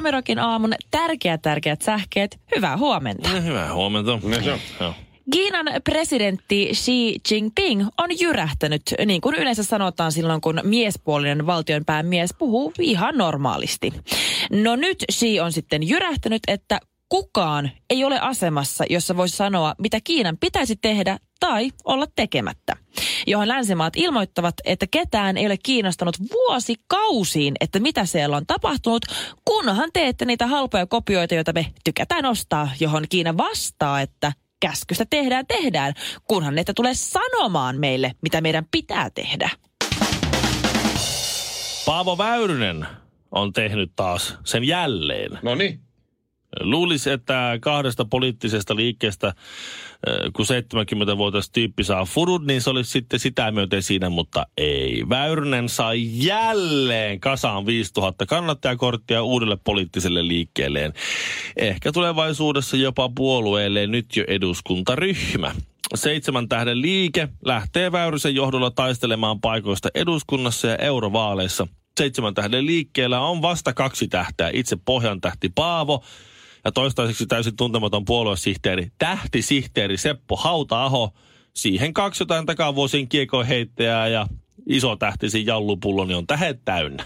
Suomirokin aamun tärkeät tärkeät sähkeet. Hyvää huomenta. No, hyvää huomenta. No, Joo. Kiinan presidentti Xi Jinping on jyrähtänyt, niin kuin yleensä sanotaan silloin, kun miespuolinen valtionpäämies puhuu ihan normaalisti. No nyt Xi on sitten jyrähtänyt, että kukaan ei ole asemassa, jossa voisi sanoa, mitä Kiinan pitäisi tehdä tai olla tekemättä. Johon länsimaat ilmoittavat, että ketään ei ole kiinnostanut vuosikausiin, että mitä siellä on tapahtunut, kunhan teette niitä halpoja kopioita, joita me tykätään ostaa, johon Kiina vastaa, että käskystä tehdään, tehdään, kunhan ne tulee sanomaan meille, mitä meidän pitää tehdä. Paavo Väyrynen on tehnyt taas sen jälleen. No niin. Luulisi, että kahdesta poliittisesta liikkeestä, äh, kun 70-vuotias tyyppi saa furut, niin se olisi sitten sitä myöten siinä, mutta ei. Väyrynen sai jälleen kasaan 5000 kannattajakorttia uudelle poliittiselle liikkeelleen. Ehkä tulevaisuudessa jopa puolueelleen nyt jo eduskuntaryhmä. Seitsemän tähden liike lähtee Väyrysen johdolla taistelemaan paikoista eduskunnassa ja eurovaaleissa. Seitsemän tähden liikkeellä on vasta kaksi tähteä. Itse Pohjan tähti Paavo ja toistaiseksi täysin tuntematon puoluesihteeri, tähtisihteeri Seppo Hauta-aho. Siihen kaksi jotain takavuosien ja iso tähtisi niin on tähet täynnä.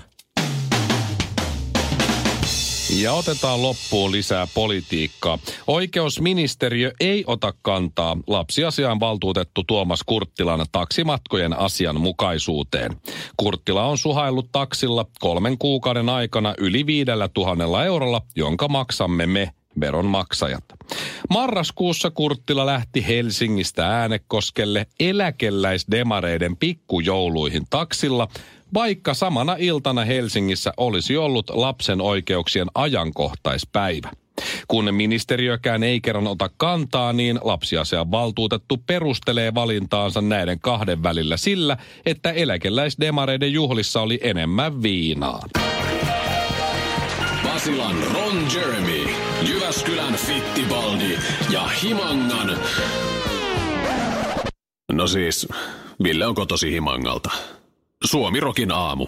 Ja otetaan loppuun lisää politiikkaa. Oikeusministeriö ei ota kantaa lapsiasiaan valtuutettu Tuomas Kurttilan taksimatkojen asianmukaisuuteen. Kurttila on suhaillut taksilla kolmen kuukauden aikana yli viidellä tuhannella eurolla, jonka maksamme me veronmaksajat. Marraskuussa Kurttila lähti Helsingistä Äänekoskelle eläkeläisdemareiden pikkujouluihin taksilla, vaikka samana iltana Helsingissä olisi ollut lapsen oikeuksien ajankohtaispäivä. Kun ministeriökään ei kerran ota kantaa, niin lapsiasian valtuutettu perustelee valintaansa näiden kahden välillä sillä, että eläkeläisdemareiden juhlissa oli enemmän viinaa. Basilan Ron Jeremy, Jyväskylän Fittibaldi ja Himangan... No siis, Ville on kotosi Himangalta. Suomi Rokin aamu.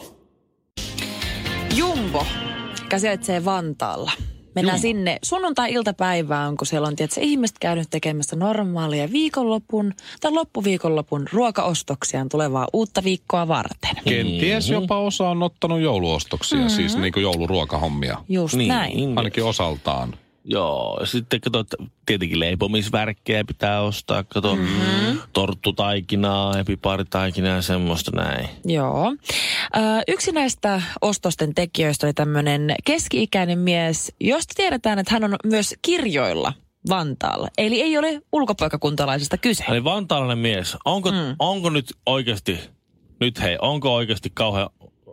Jumbo, joka sijaitsee Vantaalla. Mennään sinne sunnuntai-iltapäivään, kun siellä on tietysti ihmiset käynyt tekemässä normaalia viikonlopun tai loppuviikonlopun ruokaostoksiaan tulevaa uutta viikkoa varten. Kenties jopa osa on ottanut jouluostoksia, mm-hmm. siis niin kuin jouluruokahommia. Just Niin. näin. Ainakin osaltaan. Joo, sitten kato, että tietenkin leipomisvärkkejä pitää ostaa, kato, mm-hmm. torttutaikinaa ja piparitaikinaa ja semmoista näin. Joo. Ö, yksi näistä ostosten tekijöistä oli tämmöinen keski-ikäinen mies, josta tiedetään, että hän on myös kirjoilla Vantaalla. Eli ei ole ulkopaikkakuntalaisesta kyse. Eli vantaalainen mies, onko, mm. onko nyt oikeasti, nyt hei, onko oikeasti kauhean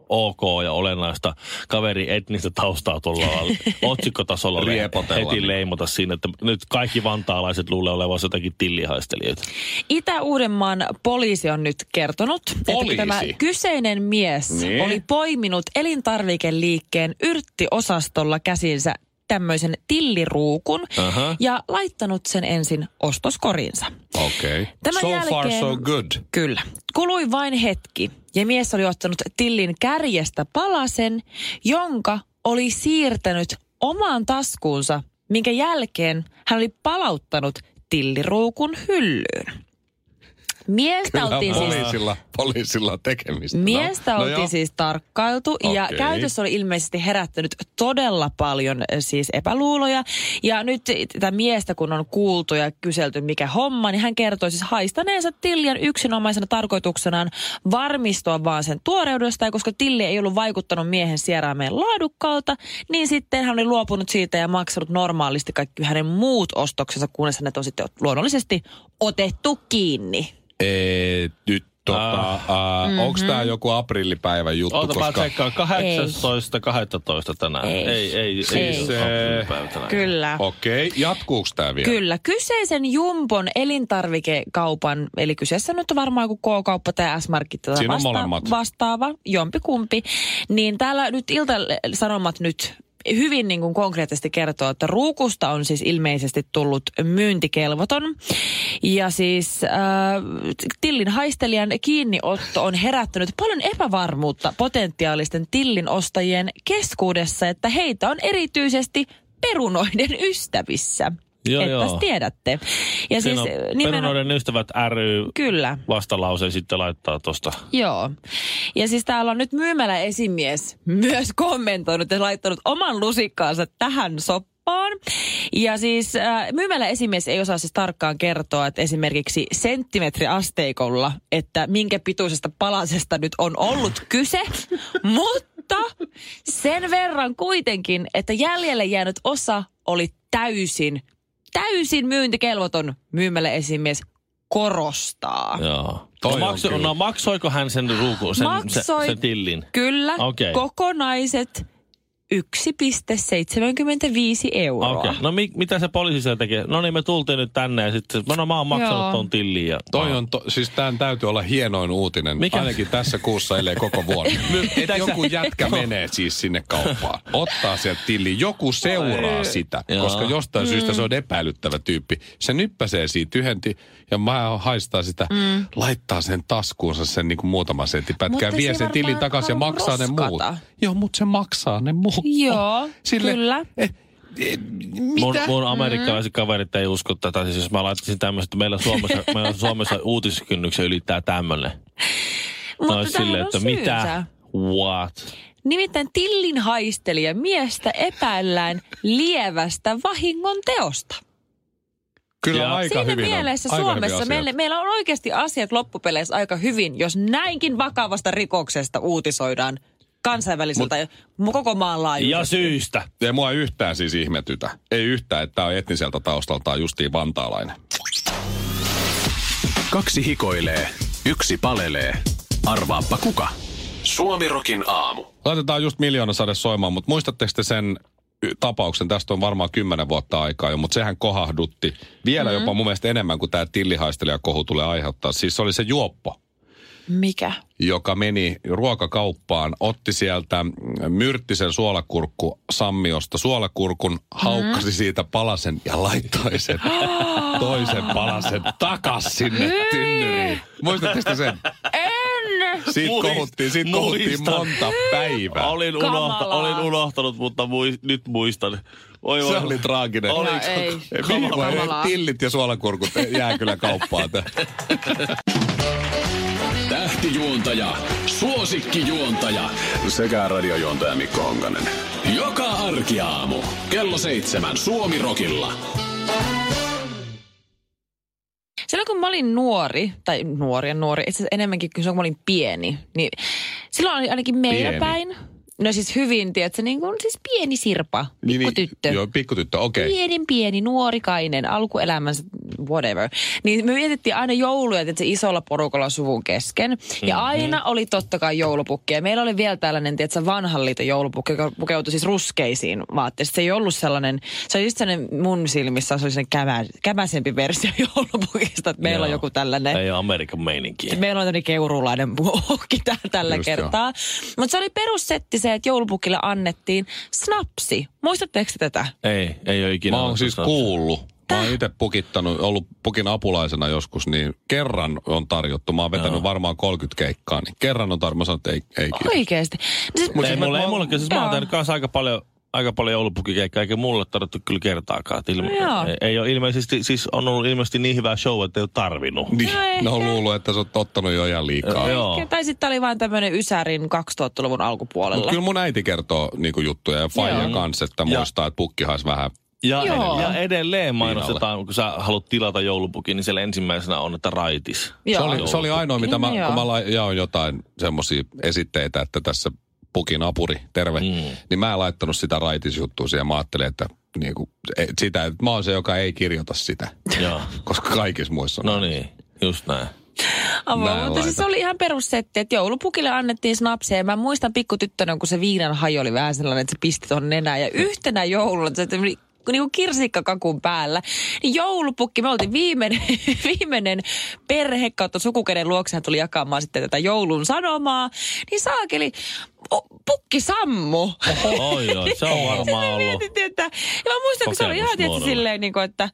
ok ja olennaista kaveri etnistä taustaa tuolla otsikkotasolla le- heti niin. leimata siinä, että nyt kaikki vantaalaiset luulee olevansa jotakin tillihaistelijoita. Itä-Uudenmaan poliisi on nyt kertonut, että Poliisi? tämä kyseinen mies Niin. oli poiminut elintarvikeliikkeen yrttiosastolla käsinsä tämmöisen tilliruukun Aha. ja laittanut sen ensin ostoskoriinsa. Okei. Okay. Tämän so far jälkeen- so good. Kyllä. Kului vain hetki ja mies oli ottanut tillin kärjestä palasen, jonka oli siirtänyt omaan taskuunsa, minkä jälkeen hän oli palauttanut tilliruukun hyllyyn. Miestä oltiin siis poliisilla, poliisilla on tekemistä. Miestä no, oltiin joo. siis tarkkailtu ja Okei. käytössä oli ilmeisesti herättänyt todella paljon äh, siis epäluuloja. Ja nyt tätä miestä kun on kuultu ja kyselty mikä homma, niin hän kertoi siis haistaneensa Tillian yksinomaisena tarkoituksenaan varmistua vaan sen tuoreudesta. Ja koska Tilli ei ollut vaikuttanut miehen sieraimeen laadukkaalta, niin sitten hän oli luopunut siitä ja maksanut normaalisti kaikki hänen muut ostoksensa, kunnes hänet on sitten luonnollisesti otettu kiinni. Ee, nyt Tota, uh, Mhm. Onko tämä joku aprillipäivän juttu? Ootapa koska tsekkaa. 18, 12 tänään. Ei. Ei, ei, ei. Ei. ei. Se- aprillipäivä tänään. Kyllä. Okei, okay. jatkuuko tämä vielä? Kyllä. Kyseisen Jumbon elintarvikekaupan, eli kyseessä nyt on varmaan joku K-kauppa tai S-market tai Siinä on molemmat. vastaava, jompikumpi. Niin täällä nyt Ilta-Sanomat nyt hyvin niin kuin konkreettisesti kertoo, että ruukusta on siis ilmeisesti tullut myyntikelvoton. Ja siis äh, Tillin haistelijan kiinniotto on herättänyt paljon epävarmuutta potentiaalisten Tillin ostajien keskuudessa, että heitä on erityisesti perunoiden ystävissä. Joo, Ettepäs joo. tiedätte. Ja Siinä siis on nimenomaan... Perunoiden ystävät ry Kyllä. vastalauseen sitten laittaa tuosta. Joo. Ja siis täällä on nyt myymälä esimies myös kommentoinut ja laittanut oman lusikkaansa tähän soppaan. Ja siis äh, myymälä esimies ei osaa siis tarkkaan kertoa, että esimerkiksi senttimetriasteikolla, että minkä pituisesta palasesta nyt on ollut kyse, mutta sen verran kuitenkin, että jäljelle jäänyt osa oli täysin, täysin myyntikelvoton myymälä esimies korostaa. Joo. Toi No, on makso, no maksoiko hän sen ruukun, sen, Maksoi. sen, sen tillin? Kyllä, Okei. kokonaiset 1,75 euroa. Okei. Okay. No mi, mitä se poliisi siellä tekee? No niin, me tultiin nyt tänne ja sitten, no mä oon maksanut Joo. ton tillin. Ja, Toi on, to, siis tämän täytyy olla hienoin uutinen, Mikä? Ainakin tässä kuussa, ellei koko vuoden. Et joku jätkä menee siis sinne kauppaan, ottaa sieltä tilli, joku seuraa sitä, Joo. koska jostain syystä se on epäilyttävä tyyppi. Se nyppäsee siitä yhden ja mä haistaa sitä, mm. laittaa sen taskuunsa sen niin kuin muutaman sentin pätkää, Mutta vie se sen tilin takaisin ja maksaa ne muut. Joo, mutta se maksaa ne muut. Joo, kyllä. Eh, eh, Mun, mitä? mun amerikkalaiset kaverit ei usko tätä. Siis jos mä laittaisin tämmöistä, meillä Suomessa, meillä Suomessa uutiskynnyksen ylittää tämmöinen. Mutta silleen, on että syynsä. mitä? What? Nimittäin Tillin haistelija miestä epäillään lievästä vahingon teosta. Kyllä Ja aika Siinä hyvin mielessä on, aika Suomessa hyvin meillä, meillä on oikeasti asiat loppupeleissä aika hyvin, jos näinkin vakavasta rikoksesta uutisoidaan kansainväliseltä ja koko maan laajuisesti. Ja syystä. Ei mua yhtään siis ihmetytä. Ei yhtään, että tämä on etniseltä taustaltaan justiin vantaalainen. Kaksi hikoilee, yksi palelee. Arvaappa kuka? Suomirokin aamu. Laitetaan just miljoona sade soimaan, mutta muistatteko te sen tapauksen, tästä on varmaan kymmenen vuotta aikaa jo, mutta sehän kohahdutti vielä mm-hmm. jopa mun mielestä enemmän kuin tämä tillihaistelijakohu tulee aiheuttaa. Siis se oli se juoppo, Mikä? joka meni ruokakauppaan, otti sieltä myrttisen suolakurkku sammiosta suolakurkun, haukkasi siitä palasen ja laittoi sen toisen palasen takas sinne tynnyriin. Muistatteko te sen? En! Siitä Muist- kohuttiin, siitä kohuttiin monta päivää. Olin, unohta, Kamalaa. olin unohtanut, mutta mui, nyt muistan. Oi, Se voi- oli traaginen. Oli, No ei. Voi Kamalaa. tillit ja suolakurkut jää kyllä kauppaan. Tähtijuontaja, suosikkijuontaja sekä radiojuontaja Mikko Honkanen. Joka arkiaamu kello seitsemän Suomirokilla. Silloin kun mä olin nuori, tai nuori ja nuori, itse asiassa enemmänkin kun mä olin pieni, niin silloin oli ainakin meillä Pieni. päin. No siis hyvin, tiedätkö, niin kuin siis pieni Sirpa, pikkutyttö. Joo, pikkutyttö, okei. Okay. Pienin pieni, nuorikainen, alkuelämänsä, whatever. Niin me vietettiin aina jouluja tietysti, isolla porukalla suvun kesken. Mm-hmm. Ja aina oli totta kai joulupukki. Ja meillä oli vielä tällainen, tiedätkö, vanhan liiton joulupukki, joka pukeutui siis ruskeisiin vaatteisiin. Se ei ollut sellainen, se oli just sellainen mun silmissä, se oli sen kämä, kämäsempi versio joulupukista, että meillä on Joo. joku tällainen. Ei ole Amerikan meininkiä. Meillä on tämmöinen keurulainen pukki tää- tällä Just kertaa. Mutta se oli perussetti se, että joulupukille annettiin snapsi. Muistatteko te tätä? Ei, ei ole ikinä. Mä oon siis sitä. kuullut. Mä oon itse pukittanut, ollut pukin apulaisena joskus, niin kerran on tarjottu. Mä oon vetänyt Joo. varmaan 30 keikkaa, niin kerran on tarjottu. Mä sanoin, että ei, ei kiitos. Oikeesti. No siis, Ei, mulla, ei mulla, siis mä oon tehnyt kanssa aika paljon aika paljon joulupukikeikkaa, eikä mulle tarvittu kyllä kertaakaan. Ilme, Joo. ei, ei ole ilmeisesti, siis on ollut ilmeisesti niin hyvä show, että ei ole tarvinnut. Niin, No ne on luullut, että sä oot ottanut jo ihan liikaa. Joo. Ehkä, tai sitten oli vain tämmöinen Ysärin 2000-luvun alkupuolella. Mutta kyllä mun äiti kertoo niinku juttuja ja faija Joo. kanssa, että Ja- muistaa, että pukki haisi vähän. Ja, Joo. ja edelleen mainostetaan, kun sä haluat tilata joulupukin, niin siellä ensimmäisenä on, että raitis. Se Joo. oli, se oli ainoa, mitä mä, kun mä jaoin jotain semmoisia esitteitä, että tässä pukin apuri, terve, Mm. niin mä en laittanut sitä raitisjuttua siihen. Mä ajattelin, että niinku, e- sitä, että mä oon se, joka ei kirjoita sitä, Joo. koska kaikissa muissa on. No niin, just näin. Näin mutta siis se laita. oli ihan perussetti, että joulupukille annettiin snapseja. Ja Mä muistan pikkutyttönä, kun se viinan hajo oli vähän sellainen, että se pisti tuonne nenään. Ja yhtenä jouluna se meni niin kuin kirsikkakakun päällä. Niin joulupukki, me oltiin viimeinen, viimeinen perhe kautta sukukenen luokse, hän tuli jakamaan sitten tätä joulun sanomaa. Niin saakeli, o, pukki sammu. Oi, oi, se on varmaan ollut. Mietittiin, että, ja mä muistan, kun se oli ihan tietysti silleen, niin kuin, että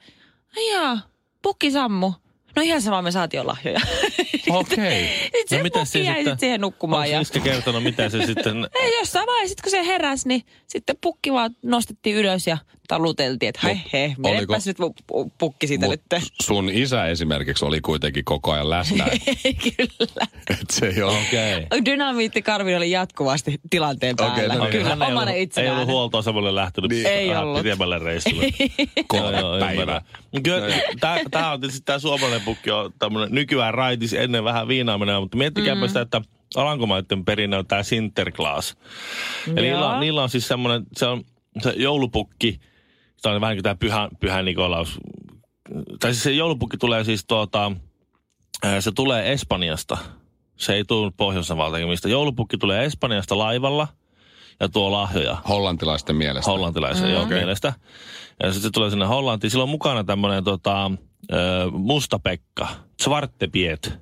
jaa, pukki sammu. No ihan sama, me saatiin jo lahjoja. Okei. Sitten se No miten pukki jäi sitten siihen nukkumaan. Onko Ja... Iska kertonut, mitä se sitten... Ei jossain vaiheessa, sit kun se heräsi, niin sitten pukki vaan nostettiin ylös ja taluteltiin, että hei hei, oliko- menepäs nyt pu- pu- pukki siitä Mut nyt. sun isä esimerkiksi oli kuitenkin koko ajan läsnä. Ei kyllä. Et se ei ole. Okei. Okay. Dynamiitti Karvin oli jatkuvasti tilanteen päällä. Okei, no niin. kyllä, Hän ei omana ollut, ei itsenään. ollut huoltoasemalle lähtenyt Niin. Ei vähän ollut. pidemmälle reissulle. Kolme Joo, joo, päivää. Kyllä, tää on tietysti tää suomalainen pukki on tämmönen nykyään raitis ennen vähän viinaa menee, mutta miettikääpä mm. sitä, että Alankomaiden perinne on tää Sinterklaas. Eli niillä on, niillä on siis semmoinen, se on se joulupukki, se on vähän kuin tämä pyhä, pyhä Nikolaus. Tai siis se joulupukki tulee siis tuota, se tulee Espanjasta. Se ei tule Pohjois-Navalta eikä mistä. Joulupukki tulee Espanjasta laivalla ja tuo lahjoja Hollantilaisten mielestä. hollantilaisen mm. joo, Okei. mielestä. Ja sitten se tulee sinne Hollantiin. Sillä on mukana tämmöinen tota, musta Pekka, Svarte Piet.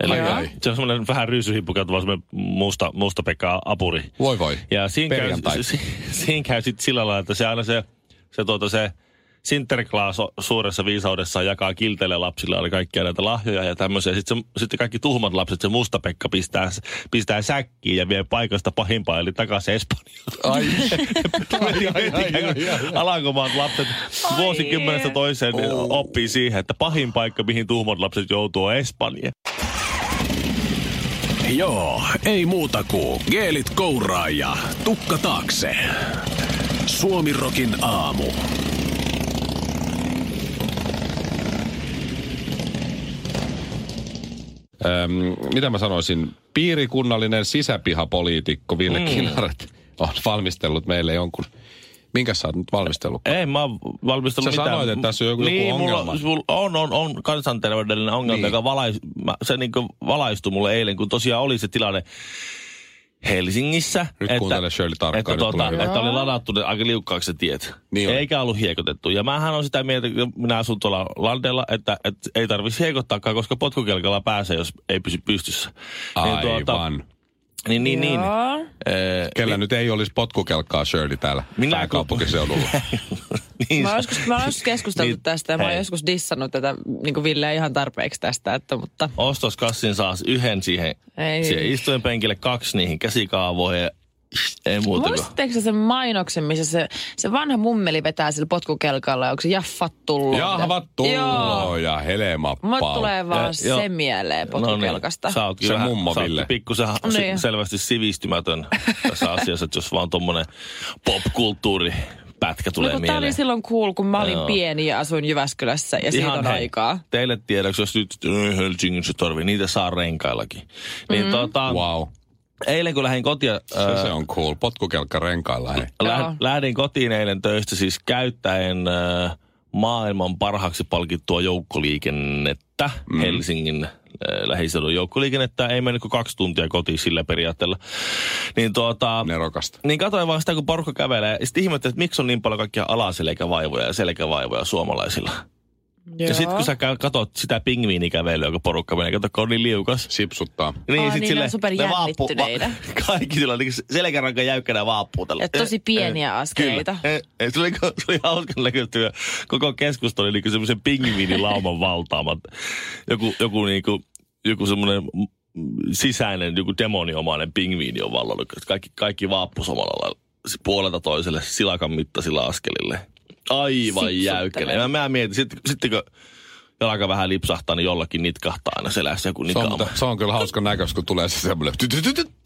Eli Ai, ai. se on semmoinen vähän ryysyhippukautuva semmoinen musta, musta Pekka apuri. Voi voi. Ja siinä käy, si, siinä käy sitten sillä lailla, että se aina se, se, tuota, se Sinterklaas suuressa viisaudessaan jakaa kilteille lapsille oli kaikkia näitä lahjoja ja tämmöisiä. Sitten, se, sitten kaikki tuhmat lapset, se musta Pekka pistää, pistää säkkiin ja vie paikasta pahimpaa, eli takaisin Espanjaan. Ai. ai, ai, ai, ai, ai. Alankomaat lapset vuosikymmenestä toiseen Oh. oppii siihen, että pahin paikka, mihin tuhmat lapset joutuu, on Espanja. Joo, ei muuta kuin geelit kouraa ja tukka taakse. Suomirokin aamu. Öm, mitä mä sanoisin? Piirikunnallinen sisäpihapoliitikko Ville mm. Kinaret on valmistellut meille jonkun. Minkä sä oot nyt valmistellut? Ei mä oon valmistellut Sä mitään. sanoit, että tässä on joku- joku niin, ongelma. Mulla, mulla on, on, on kansanterveydellinen ongelma, Niin. niin. joka valais, mä, se niin valaistui mulle eilen, kun tosiaan oli se tilanne Helsingissä. Nyt kuuntele Shirley tarkkaan, Että, tuota, että oli ladattu ne aika liukkaaksi se tiet. Niin. Eikä ollut hiekotettu. Ja mähän on sitä mieltä, kun minä asun tuolla landella, että, että ei tarvitsisi hiekottaakaan, koska potkukelkalla pääsee, jos ei pysy pystyssä. Aivan. Niin, niin, niin. Joo. Ee, Kellä nyt ei olisi potkukelkkaa Shirley täällä Minä- pääkaupunkiseudulla. niin, Mä oon joskus, mä oon joskus keskusteltu Niin, tästä ja mä oon hei. joskus dissannut tätä niin kuin Ville ihan tarpeeksi tästä, että, mutta ostoskassin saa yhden siihen, Ei. siihen istuinpenkille, kaksi niihin käsikaavoihin ja ei muuta kuin. Muistatteko sen mainoksen, missä se, se vanha mummeli vetää sillä potkukelkalla, onko se jaffat tullut? Jahvat Joo. tulloo ja helemappaa. Mulle tulee vaan Ja- se mieleen potkukelkasta. No niin, sä oot Se mummo Ville. pikkusen niin. selvästi sivistymätön tässä asiassa, että jos vaan tommonen popkulttuuri pätkä tulee no, mieleen. oli silloin cool, kun mä olin Joo. pieni ja asuin Jyväskylässä ja siitä on hei, aikaa. Teille tiedoksi, jos nyt äh, Helsingissä tarvii, niitä saa renkaillakin. Niin Mm. tota, Wow. eilen kun lähdin kotia, Se, se on cool. Potkukelkka renkailla. Hei. Lähdin kotiin eilen töistä siis käyttäen äh, maailman parhaaksi palkittua joukkoliikennettä, mm. Helsingin äh, lähiseudun joukkoliikennettä. Ei mennyt kuin kaksi tuntia kotiin sillä periaatteella. Niin tuota... Nerokasta. Niin katsoin vaan sitä, kun porukka kävelee. Ja sitten ihmettelin, että miksi on niin paljon kaikkia alaselkävaivoja ja selkävaivoja suomalaisilla. Joo. Ja sitten kun sä katot sitä pingviinikävelyä, kun porukka menee, kato, kun on niin liukas. Sipsuttaa. Aa, sit niin ne on superjännittyneitä. va- kaikki sillä niin selkäranka jäykkänä vaappuu tällä. Ja tosi pieniä askeleita. Kyllä. Eh, eh, Se oli, se oli hauska näköistä. Koko keskustelu oli niin semmoisen pingviinilauman valtaamat. Joku, joku, niin kuin, joku semmoinen mm, sisäinen, joku demoniomainen pingviini on vallannut. Kaikki, kaikki vaappu samalla lailla puolelta toiselle silakan mittaisilla askelille. Aivan jäykkäinen. Mä, mä mietin, sitten, sitten kun jalka vähän lipsahtaa, niin jollakin nitkahtaa aina selässä joku Se on, nikaama. mutta- se on kyllä hauska näköistä, kun tulee se semmoinen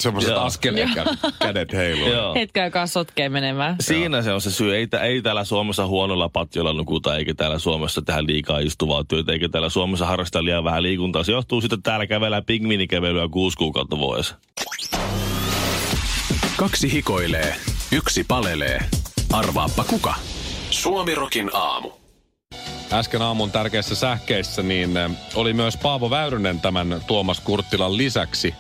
semmoiset askeleet ja kädet heiluu. Hetken aikaa sotkee menemään. Siinä se on se syy. Ei, tä- ei täällä Suomessa huonolla patjolla nukuta, eikä täällä Suomessa tehdä liikaa istuvaa työtä, eikä täällä Suomessa harrasta liian vähän liikuntaa. Se johtuu siitä, että täällä kävellään pingviinikävelyä kuusi kuukautta vuodessa. Kaksi hikoilee, yksi palelee. Arvaappa kuka? Suomirokin aamu. äsken aamun tärkeissä sähkeissä, niin eh, oli myös Paavo Väyrynen tämän Tuomas Kurttilan lisäksi.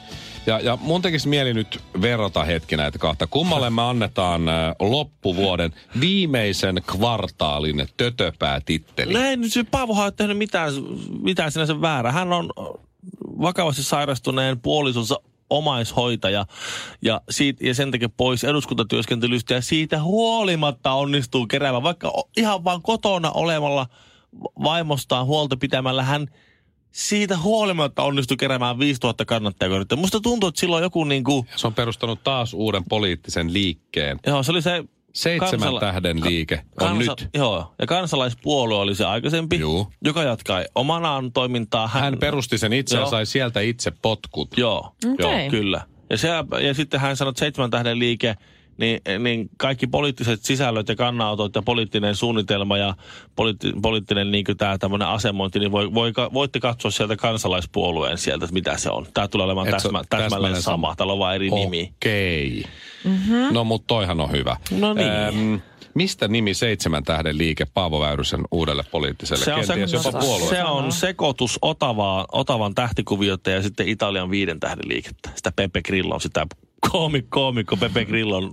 Ja, ja mun tekisi mieli nyt verrata hetki näitä kahta. Kummalle me annetaan eh, loppuvuoden viimeisen kvartaalin tötöpää-titteli? Näin, nyt se Paavohan ei ole tehnyt mitään, mitään sinänsä väärää. Hän on vakavasti sairastuneen puolisonsa omaishoitaja ja, siitä, ja sen takia pois eduskuntatyöskentelystä ja siitä huolimatta onnistuu keräämään, vaikka ihan vaan kotona olemalla vaimostaan huolta pitämällä hän siitä huolimatta onnistui keräämään 5000 kannattajaa. Musta tuntuu, että silloin joku niin kuin, Se on perustanut taas uuden poliittisen liikkeen. joo, se oli se Seitsemän Kansala- tähden liike on nyt. Joo, ja kansalaispuolue oli se aikaisempi, Juu. joka jatkaa omanaan toimintaa. Hän, Hän perusti sen itse ja sai sieltä itse potkut. Joo, Okei. joo, kyllä. Ja, se, ja sitten hän sanoi, että seitsemän tähden liike, niin, niin kaikki poliittiset sisällöt ja kannanotot ja poliittinen suunnitelma ja poliitti, poliittinen niin tämä tämmöinen asemointi, niin voi, voi, voitte katsoa sieltä kansalaispuolueen sieltä, että mitä se on. Tämä tulee olemaan on täsmä, täsmälleen täsmälleen sama. sama. Täällä on vaan eri nimi. Okei. Mm-hmm. No mutta toihan on hyvä. No niin. mistä nimi seitsemän tähden liike Paavo Väyrysen uudelle poliittiselle? Se on, se, jopa puolue. se on sekoitus Otavaa, Otavan tähtikuviota ja sitten Italian viiden tähden liikettä. Sitä Pepe Grillo, sitä koomik, koomikko Pepe Grillon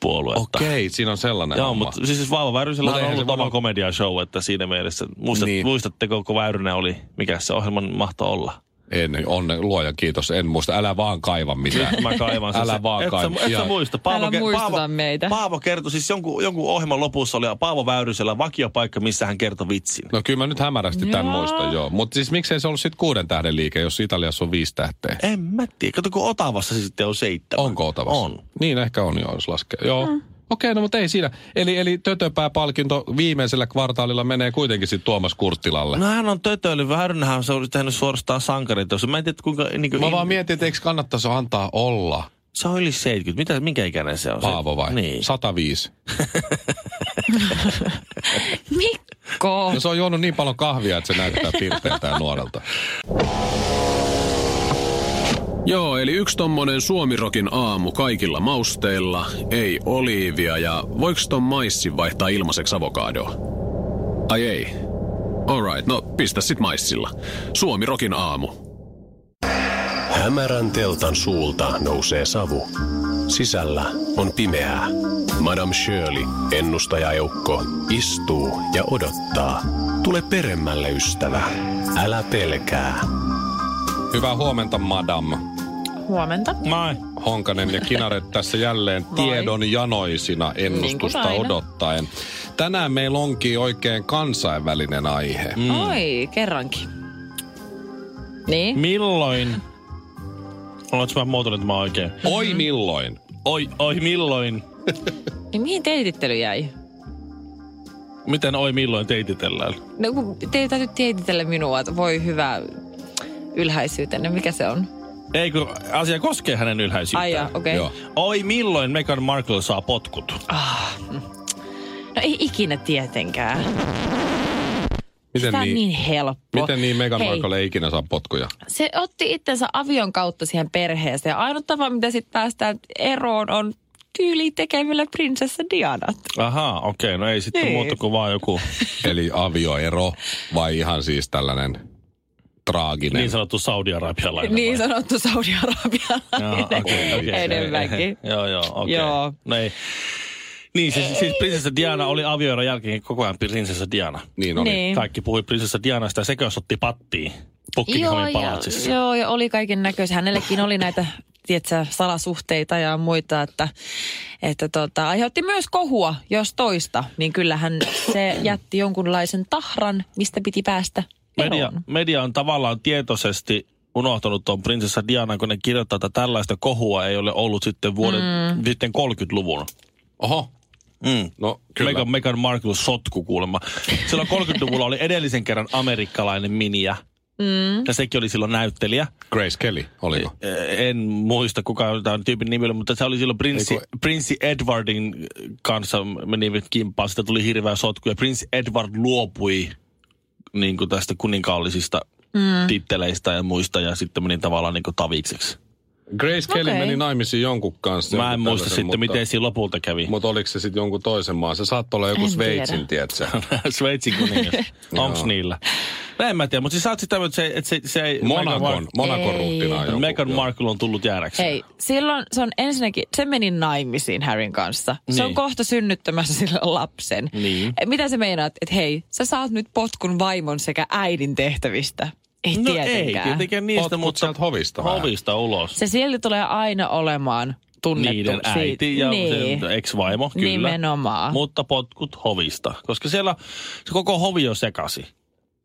puoluetta. Okei, siinä on sellainen Joo, mutta siis Vauva Väyrysellä on ollut oma komedia show, että siinä mielessä, muistat, Niin. muistatteko, kun Väyrynen oli, mikä se ohjelman mahto olla? En, onne, luoja kiitos, en muista. Älä vaan kaiva mitään. Nyt mä kaivan sen. Älä vaan et, kaiva. Sä, et sä muista. Älä ke- muistuta Paavo, meitä. Paavo kertoi, siis jonkun, jonkun ohjelman lopussa oli Paavo Väyrysellä vakiopaikka, missä hän kertoi vitsin. No kyllä mä nyt hämärästi tämän Joo. muistan, joo. Mutta siis miksei se ollut sitten kuuden tähden liike, jos Italiassa on viisi tähteä? En mä tiedä. Kato, kun Otavassa se sitten on seitsemän. Onko Otavassa? On. Niin ehkä on joo, jos laskee. Joo. Mm. Okei, no mutta ei siinä. Eli, eli tötöpää-palkinto viimeisellä kvartaalilla menee kuitenkin sitten Tuomas Kurttilalle. No hän on tötöily. Väyrynähän se olisi tehnyt suorastaan sankariteos. Mä en tiedä, kuinka... Niin kuin, Mä vaan mietin, että eikö kannattaisi antaa olla Se on yli 70. Mitä, minkä ikäinen se on? Paavo vai? Niin. 105. Mikko! No se on juonut niin paljon kahvia, että se näyttää pirteältä ja nuorelta. Joo, eli yksi tommonen suomirokin aamu kaikilla mausteilla, ei oliivia ja voiko ton maissin vaihtaa ilmaiseksi avokadoa? Ai ei. Alright, no pistä sit maissilla. Suomirokin aamu. Hämärän teltan suulta nousee savu. Sisällä on pimeää. Madame Shirley, ennustajaeukko, istuu ja odottaa. Tule peremmälle, ystävä. Älä pelkää. Hyvää huomenta, madam. Huomenta. Moi. Honkanen ja Kinaret tässä jälleen Moi. tiedon janoisina ennustusta Niin kuin aina. odottaen. Tänään meillä onkin oikein kansainvälinen aihe. Mm. Oi, kerrankin. Niin? Milloin? Oletko mä muotoillut tämä oikein? Oi milloin? Oi, oi milloin? niin mihin teitittely jäi? Miten oi milloin teititellään? No kun teidän täytyy teititellä minua, että voi hyvä ylhäisyytenne. Mikä se on? Ei kun asia koskee hänen ylhäisyyttään. Ai jaa, okei. Joo. Okay. Oi milloin Meghan Markle saa potkut? No ei ikinä tietenkään. Miten Tämä on niin, niin helppo. miten niin Meghan Hei, Markle ei ikinä saa potkuja? Se otti itsensä avion kautta siihen perheeseen. Ja ainut tapa, mitä sitten päästään eroon, on tyyli tekemällä prinsessa Dianat. Ahaa, okei. Okay, no ei sitten Niin. muuta kuin vaan joku Eli avioero vai ihan siis tällainen traaginen? niin sanottu saudi-arabialainen. Niin vai? sanottu Joo, Saudi-Arabialainen. okei, okei. Enemmänkin. Joo, joo, okei. Joo. No ei. Niin, siis, siis prinsessa Diana oli avioeron jälkeen koko ajan prinsessa Diana. Niin oli. Niin. Kaikki puhui prinsessa Dianasta ja sekö otti pattiin Buckinghamin palatsissa. ja, joo, ja oli kaiken näköisiä. Hänellekin oli näitä tiedätkö, salasuhteita ja muita, että, että tota, aiheutti myös kohua, jos toista. Niin kyllähän se jätti jonkunlaisen tahran, mistä piti päästä eroon. Media, media on tavallaan tietoisesti unohtanut tuon prinsessa Diana, kun ne kirjoittaa, että tällaista kohua ei ole ollut sitten vuoden, mm. sitten 30-luvun. Oho, Mm. no kyllä. Meghan, Meghan Markle sotku kuulemma. Silloin 30-luvulla oli edellisen kerran amerikkalainen miniä. Mm. Ja sekin oli silloin näyttelijä. Grace Kelly, oliko? Eh, En muista kuka tämä tyypin nimi oli, mutta se oli silloin prinssi, Eiku- prinssi Edwardin kanssa menivät kimppaan. Sitten tuli hirveä sotku ja prinssi Edward luopui niin kuin tästä kuninkaallisista mm. titteleistä ja muista ja sitten meni tavallaan niin kuin tavikseksi. Grace Kelly Okei. meni naimisiin jonkun kanssa. Mä en muista sitten, mutta, miten siinä lopulta kävi. Mutta oliko se sitten jonkun toisen maan? Se saattoi olla joku En Sveitsin, tiedä. tiedätkö? Sveitsin kuningas. Onks niillä? No en mä tiedä, mutta siis sä oot sitä, että se, että se, se ei... Monakon, Monakon Ei. joku. Meghan joo. Markle on tullut jäädäkseen. Hei, silloin se on ensinnäkin, se meni naimisiin Harryn kanssa. Se Niin. on kohta synnyttämässä sille lapsen. Niin. Mitä se meinaat, että hei, sä saat nyt potkun vaimon sekä äidin tehtävistä? Ei No ei tietenkään. tietenkään niistä, Potkut mutta sieltä hovista hovista ulos. Se silti tulee aina olemaan tunnettu. Niiden äiti ja niin. se ex-vaimo, kyllä. Nimenomaan. Mutta potkut hovista. Koska siellä se koko hovi on sekasi.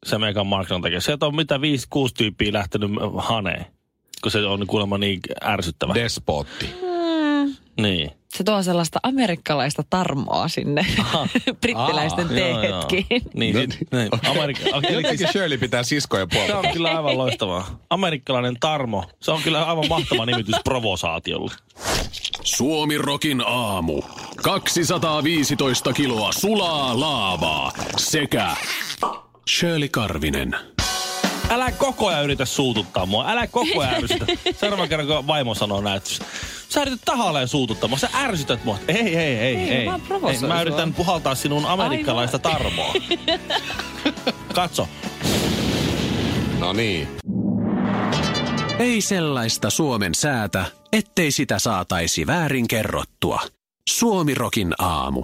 Se Meghan Markle tekee. Sieltä on mitä viisi, kuusi tyyppiä lähtenyt haneen. Kun se on kuulemma niin ärsyttävä. Despotti. niin. Se tuo sellaista amerikkalaista tarmoa sinne brittiläisten Aa, joo, joo. teetkin. Niin, niin, niin. Amerikka, eli Jotenkin siis, Shirley pitää siskojen se puolta. on kyllä aivan loistavaa. Amerikkalainen tarmo. Se on kyllä aivan mahtava nimitys provosaatiolle. Suomi Rokin aamu. 215 kiloa sulaa laavaa sekä Shirley Karvinen. Älä koko ajan yritä suututtaa mua. Älä koko ajan ärsytä. Seuraavan kerran, kun vaimo sanoo näin, että sä yrität tahalleen suututtaa. Sä ärsytät mua. Ei, ei, ei, ei. Ei, mä Ei, Mä sua. yritän puhaltaa sinun amerikkalaista tarmoa. Katso. No niin. Ei sellaista Suomen säätä, ettei sitä saataisi väärin kerrottua. Suomi Rokin aamu.